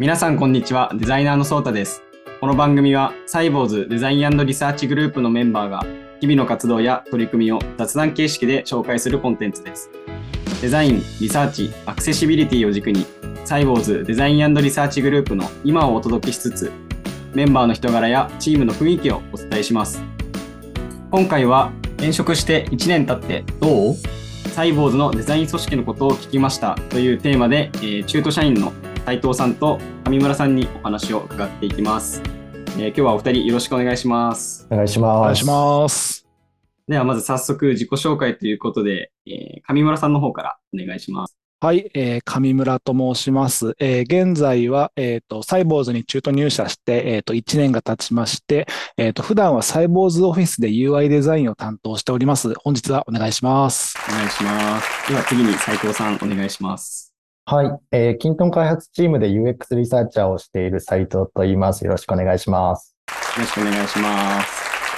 皆さんこんにちは。デザイナーのソータです。この番組はサイボウズデザインリサーチグループのメンバーが日々の活動や取り組みを雑談形式で紹介するコンテンツです。デザインリサーチアクセシビリティを軸にサイボウズデザインリサーチグループの今をお届けしつつメンバーの人柄やチームの雰囲気をお伝えします。今回は転職して1年経ってどう？サイボウズのデザイン組織のことを聞きましたというテーマで、えー、中途社員の斉藤さんと上村さんにお話を伺っていきます。えー、今日はお二人よろしくお願いします。お願いします。お願いします。ではまず早速自己紹介ということで、えー、上村さんの方からお願いします。はい、えー、上村と申します。えー、現在は、えっ、ー、と、サイボーズに中途入社して、えっ、ー、と、1年が経ちまして、えっ、ー、と、普段はサイボーズオフィスで UI デザインを担当しております。本日はお願いします。お願いします。では次に斉藤さんお願いします。はい。えー、キントン開発チームで UX リサーチャーをしている斉藤と言います。よろしくお願いします。よろしくお願いします。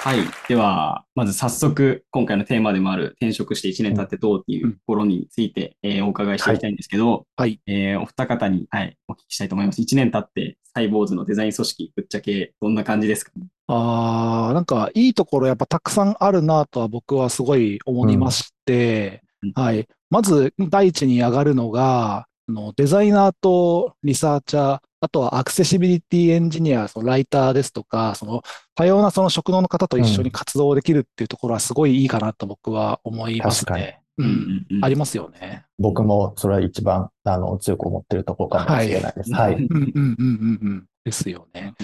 はい。では、まず早速、今回のテーマでもある転職して1年経ってどうっていうところについて、えー、お伺いしていきたいんですけど、はい。えー、お二方に、はい、お聞きしたいと思います。1年経って、サイボーズのデザイン組織、ぶっちゃけどんな感じですか、ね、ああ、なんかいいところやっぱたくさんあるなとは僕はすごい思いまして、うん、はい。まず第一に上がるのが、のデザイナーとリサーチャー、あとはアクセシビリティエンジニア、そのライターですとか、その多様なその職能の方と一緒に活動できるっていうところはすごいいいかなと僕は思いますね。うん、ありますよね。僕もそれは一番あの強く思ってるところかもしれないです。はい。はい、うんうんうんうんうん。ですよね。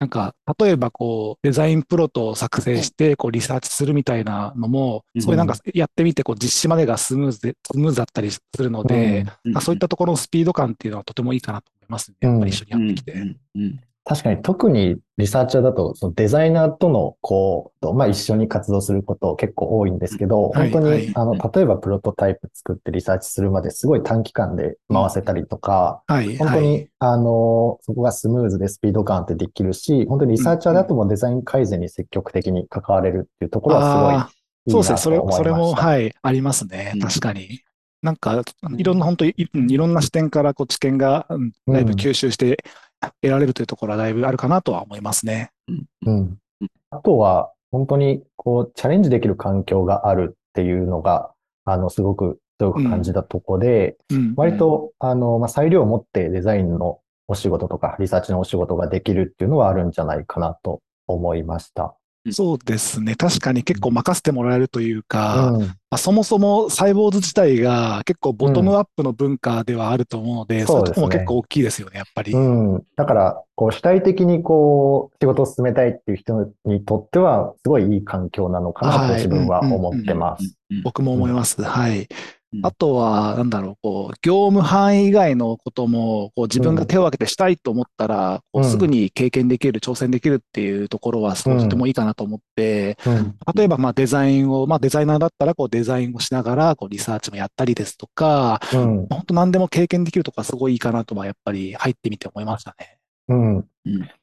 なんか、例えばこう、デザインプロトを作成して、こう、リサーチするみたいなのも、そういうなんかやってみて、こう、実施までがスムーズで、スムーズだったりするので、そういったところのスピード感っていうのはとてもいいかなと思いますね。やっぱり一緒にやってきて。確かに特にリサーチャーだと、そのデザイナーとの、こう、まあ一緒に活動すること結構多いんですけど、本当に、あの、例えばプロトタイプ作ってリサーチするまですごい短期間で回せたりとか、本当に、あの、そこがスムーズでスピード感ってできるし、本当にリサーチャーだともデザイン改善に積極的に関われるっていうところはすごいそうですね。それ、それも、はい、ありますね。確かに。なんか、いろんな、本当にいろんな視点からこう知見がだいぶ吸収して得られるというところはだいぶあるかなとは思いますね。うん。あとは、本当に、こう、チャレンジできる環境があるっていうのが、あの、すごく強く感じたとこで、うん、割と、あの、まあ、裁量を持ってデザインのお仕事とか、リサーチのお仕事ができるっていうのはあるんじゃないかなと思いました。そうですね。確かに結構任せてもらえるというか、うん、まあ、そもそもサイボーズ自体が結構ボトムアップの文化ではあると思うので、うん、そういうとこも結構大きいですよね、やっぱり。うん。だから、こう主体的にこう仕事を進めたいっていう人にとっては、すごいいい環境なのかなと自分は思ってます。僕も思います。はい。あとは、なんだろう、こう、業務範囲以外のことも、こう、自分が手を挙げてしたいと思ったら、こうすぐに経験できる、挑戦できるっていうところは、とてもいいかなと思って、例えば、まあ、デザインを、まあ、デザイナーだったら、こう、デザインをしながら、こう、リサーチもやったりですとか、本当何でも経験できるとか、すごいいいかなとは、やっぱり入ってみて思いましたね。うん。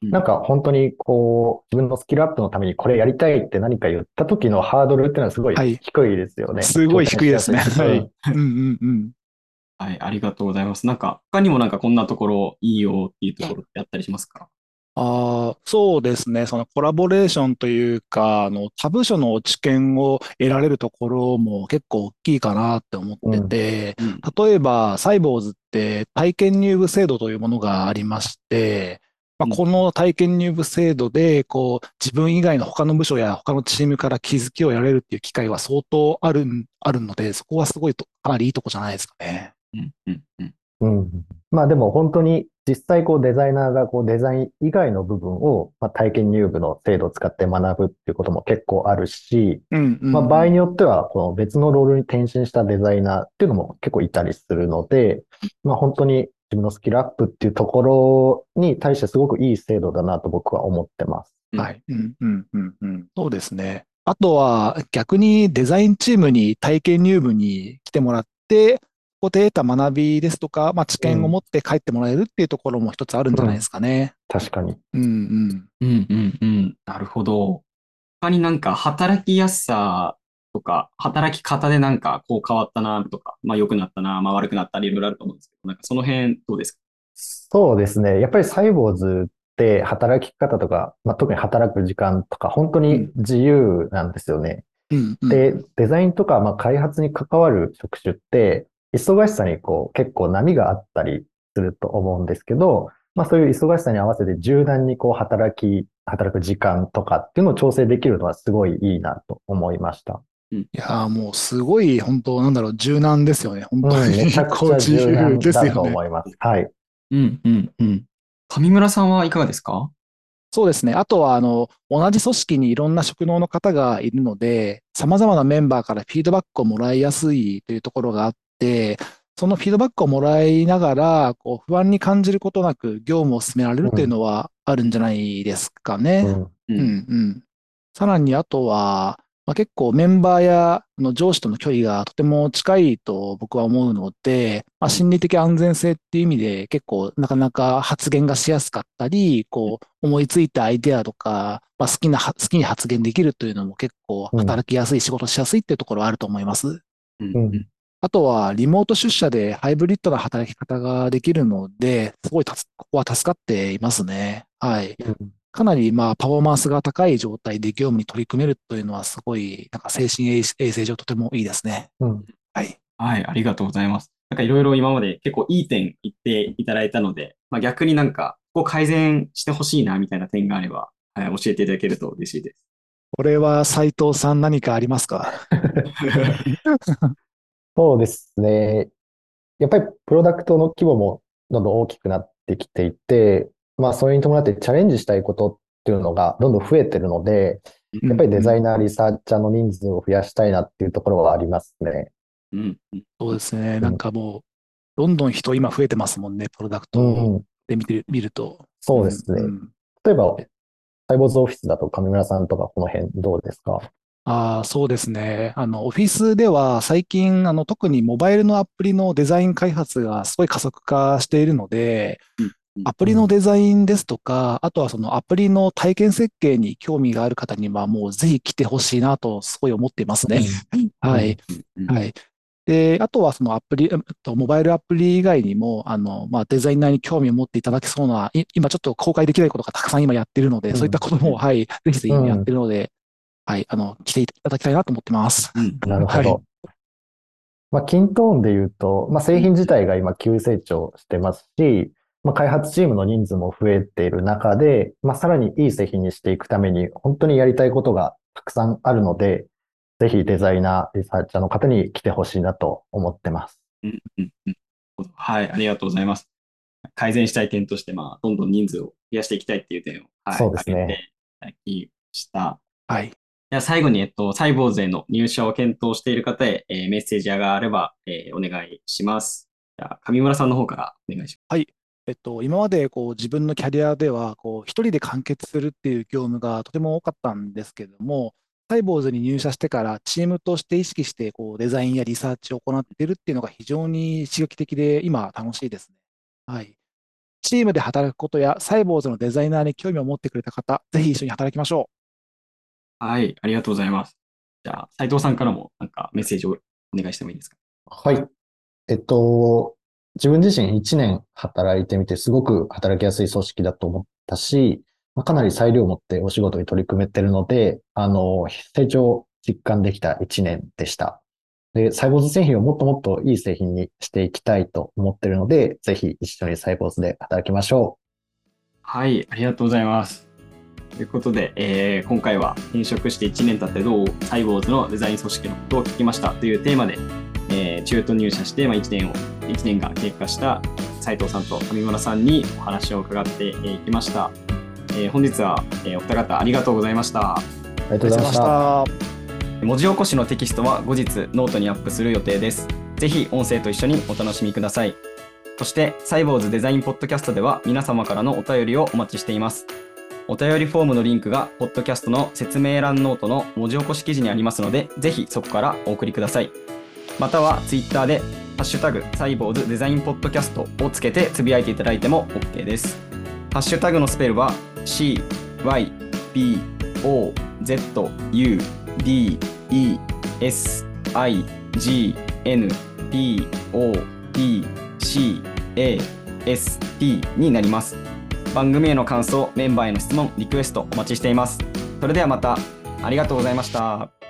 なんか本当にこう、自分のスキルアップのためにこれやりたいって何か言った時のハードルっていうのはすごい低いですよね。はい、すごい低いですね。はい。うんうんうん。はい、ありがとうございます。なんか、他にもなんかこんなところいいよっていうところってあったりしますか？あそうですね。そのコラボレーションというか、あの、他部署の知見を得られるところも結構大きいかなって思ってて、うん、例えば、サイボーズって体験入部制度というものがありまして、まあ、この体験入部制度で、こう、自分以外の他の部署や他のチームから気づきをやれるっていう機会は相当ある、あるので、そこはすごいと、かなりいいとこじゃないですかね。うん、うん、うん。うん。まあでも本当に実際こうデザイナーがこうデザイン以外の部分を、まあ、体験入部の制度を使って学ぶっていうことも結構あるし、まあ、場合によってはこの別のロールに転身したデザイナーっていうのも結構いたりするので、まあ、本当に自分のスキルアップっていうところに対してすごくいい制度だなと僕は思ってます。はい。うんうんうんうん。そうですね。あとは逆にデザインチームに体験入部に来てもらって、ここで得た学びですとか、まあ、知見を持って帰ってもらえるっていうところも一つあるんじゃないですかね。うん、確かに。うんうん。うんうんうん。なるほど。他になんか働きやすさとか、働き方でなんかこう変わったなとか、まあ良くなったな、まあ悪くなったりいろいろあると思うんですけど、なんかその辺どうですか？そうですね。やっぱりサイボーズって働き方とか、まあ、特に働く時間とか、本当に自由なんですよね。うんうん、で、デザインとか、まあ、開発に関わる職種って、忙しさにこう結構波があったりすると思うんですけど、まあそういう忙しさに合わせて柔軟にこう働き、働く時間とかっていうのを調整できるのはすごいいいなと思いました。いやもうすごい本当なんだろう、柔軟ですよね。本当に、うん、めちゃくちゃ柔軟だと思います。はい。うんうんうん。上村さんはいかがですか？そうですね。あとは、あの、同じ組織にいろんな職能の方がいるので、様々なメンバーからフィードバックをもらいやすいというところがあって、そのフィードバックをもらいながら、こう、不安に感じることなく業務を進められるというのはあるんじゃないですかね。うん、うん、うん。さらに、あとは、まあ、結構メンバーやの上司との距離がとても近いと僕は思うので、まあ、心理的安全性っていう意味で結構なかなか発言がしやすかったり、こう思いついたアイデアとか、まあ、好きな、好きに発言できるというのも結構働きやすい、仕事しやすいっていうところはあると思います。うん、あとはリモート出社でハイブリッドな働き方ができるので、すごいここは助かっていますね。はい。うんかなりまあパフォーマンスが高い状態で業務に取り組めるというのはすごいなんか精神衛生上とてもいいですね。うん、はい。はい、ありがとうございます。なんかいろいろ今まで結構いい点言っていただいたので、まあ、逆になんかここ改善してほしいなみたいな点があれば、はい、教えていただけると嬉しいです。これは斉藤さん何かありますか？そうですね。やっぱりプロダクトの規模もどんどん大きくなってきていて、まあ、それに伴ってチャレンジしたいことっていうのがどんどん増えてるので、やっぱりデザイナー、リサーチャーの人数を増やしたいなっていうところはありますね。うん、そうですね。なんかもう、どんどん人今増えてますもんね、プロダクトで見てみると。そうですね。例えば、サイボーズオフィスだと上村さんとかこの辺どうですか？ああ、そうですね。あの、オフィスでは最近、あの、特にモバイルのアプリのデザイン開発がすごい加速化しているので、アプリのデザインですとか、あとはそのアプリの体験設計に興味がある方にはもうぜひ来てほしいなとすごい思っていますね。はい。はい。で、あとはそのアプリ、モバイルアプリ以外にも、あの、まあ、デザイナーに興味を持っていただけそうな、今ちょっと公開できないことがたくさん今やってるので、そういったことも、はい、ぜひぜひやってるので、はい、あの、来ていただきたいなと思ってます。なるほど。まあ、キントーンで言うと、まあ、製品自体が今急成長してますし、まあ、開発チームの人数も増えている中で、まあ、さらにいい製品にしていくために、本当にやりたいことがたくさんあるので、ぜひデザイナー、リサーチャーの方に来てほしいなと思ってます。うんうんうん、はい、ありがとうございます。改善したい点として、まあ、どんどん人数を増やしていきたいっていう点を、はい、そうですね。挙げていただきました。はい。では最後に、えっと、サイボーズへの入社を検討している方へ、えー、メッセージがあれば、えー、お願いします。じゃ、上村さんの方からお願いします。はい。えっと、今までこう自分のキャリアではこう一人で完結するっていう業務がとても多かったんですけども、サイボーズに入社してからチームとして意識してこうデザインやリサーチを行っているっていうのが非常に刺激的で今楽しいですね。はい。チームで働くことやサイボーズのデザイナーに興味を持ってくれた方、ぜひ一緒に働きましょう。はい、ありがとうございます。じゃあ、斉藤さんからもなんかメッセージをお願いしてもいいですか？はい。えっと、自分自身1年働いてみて、すごく働きやすい組織だと思ったし、まあ、かなり裁量を持ってお仕事に取り組めてるので、あの、成長を実感できた1年でした。で、サイボーズ製品をもっともっといい製品にしていきたいと思ってるので、ぜひ一緒にサイボーズで働きましょう。はい、ありがとうございます。ということで、えー、今回は転職して1年経ってどうサイボーズのデザイン組織のことを聞きましたというテーマでえー、中途入社して、まあ、1年を1年が経過した斉藤さんと上村さんにお話を伺っていきました。えー、本日は、えー、お二方ありがとうございました。ありがとうございました。文字起こしのテキストは後日ノートにアップする予定です。ぜひ音声と一緒にお楽しみください。そして、サイボウズデザインポッドキャストでは皆様からのお便りをお待ちしています。お便りフォームのリンクが、ポッドキャストの説明欄ノートの文字起こし記事にありますので、ぜひそこからお送りください。または Twitter で「ハッシュタグサイボーズデザインポッドキャスト」をつけてつぶやいていただいても OK です。ハッシュタグのスペルは C、Y、B、O、Z、U、D、E、S、I、G、N、P、O、P、C、A、ST になります。番組への感想、メンバーへの質問、リクエストお待ちしています。それではまた、ありがとうございました。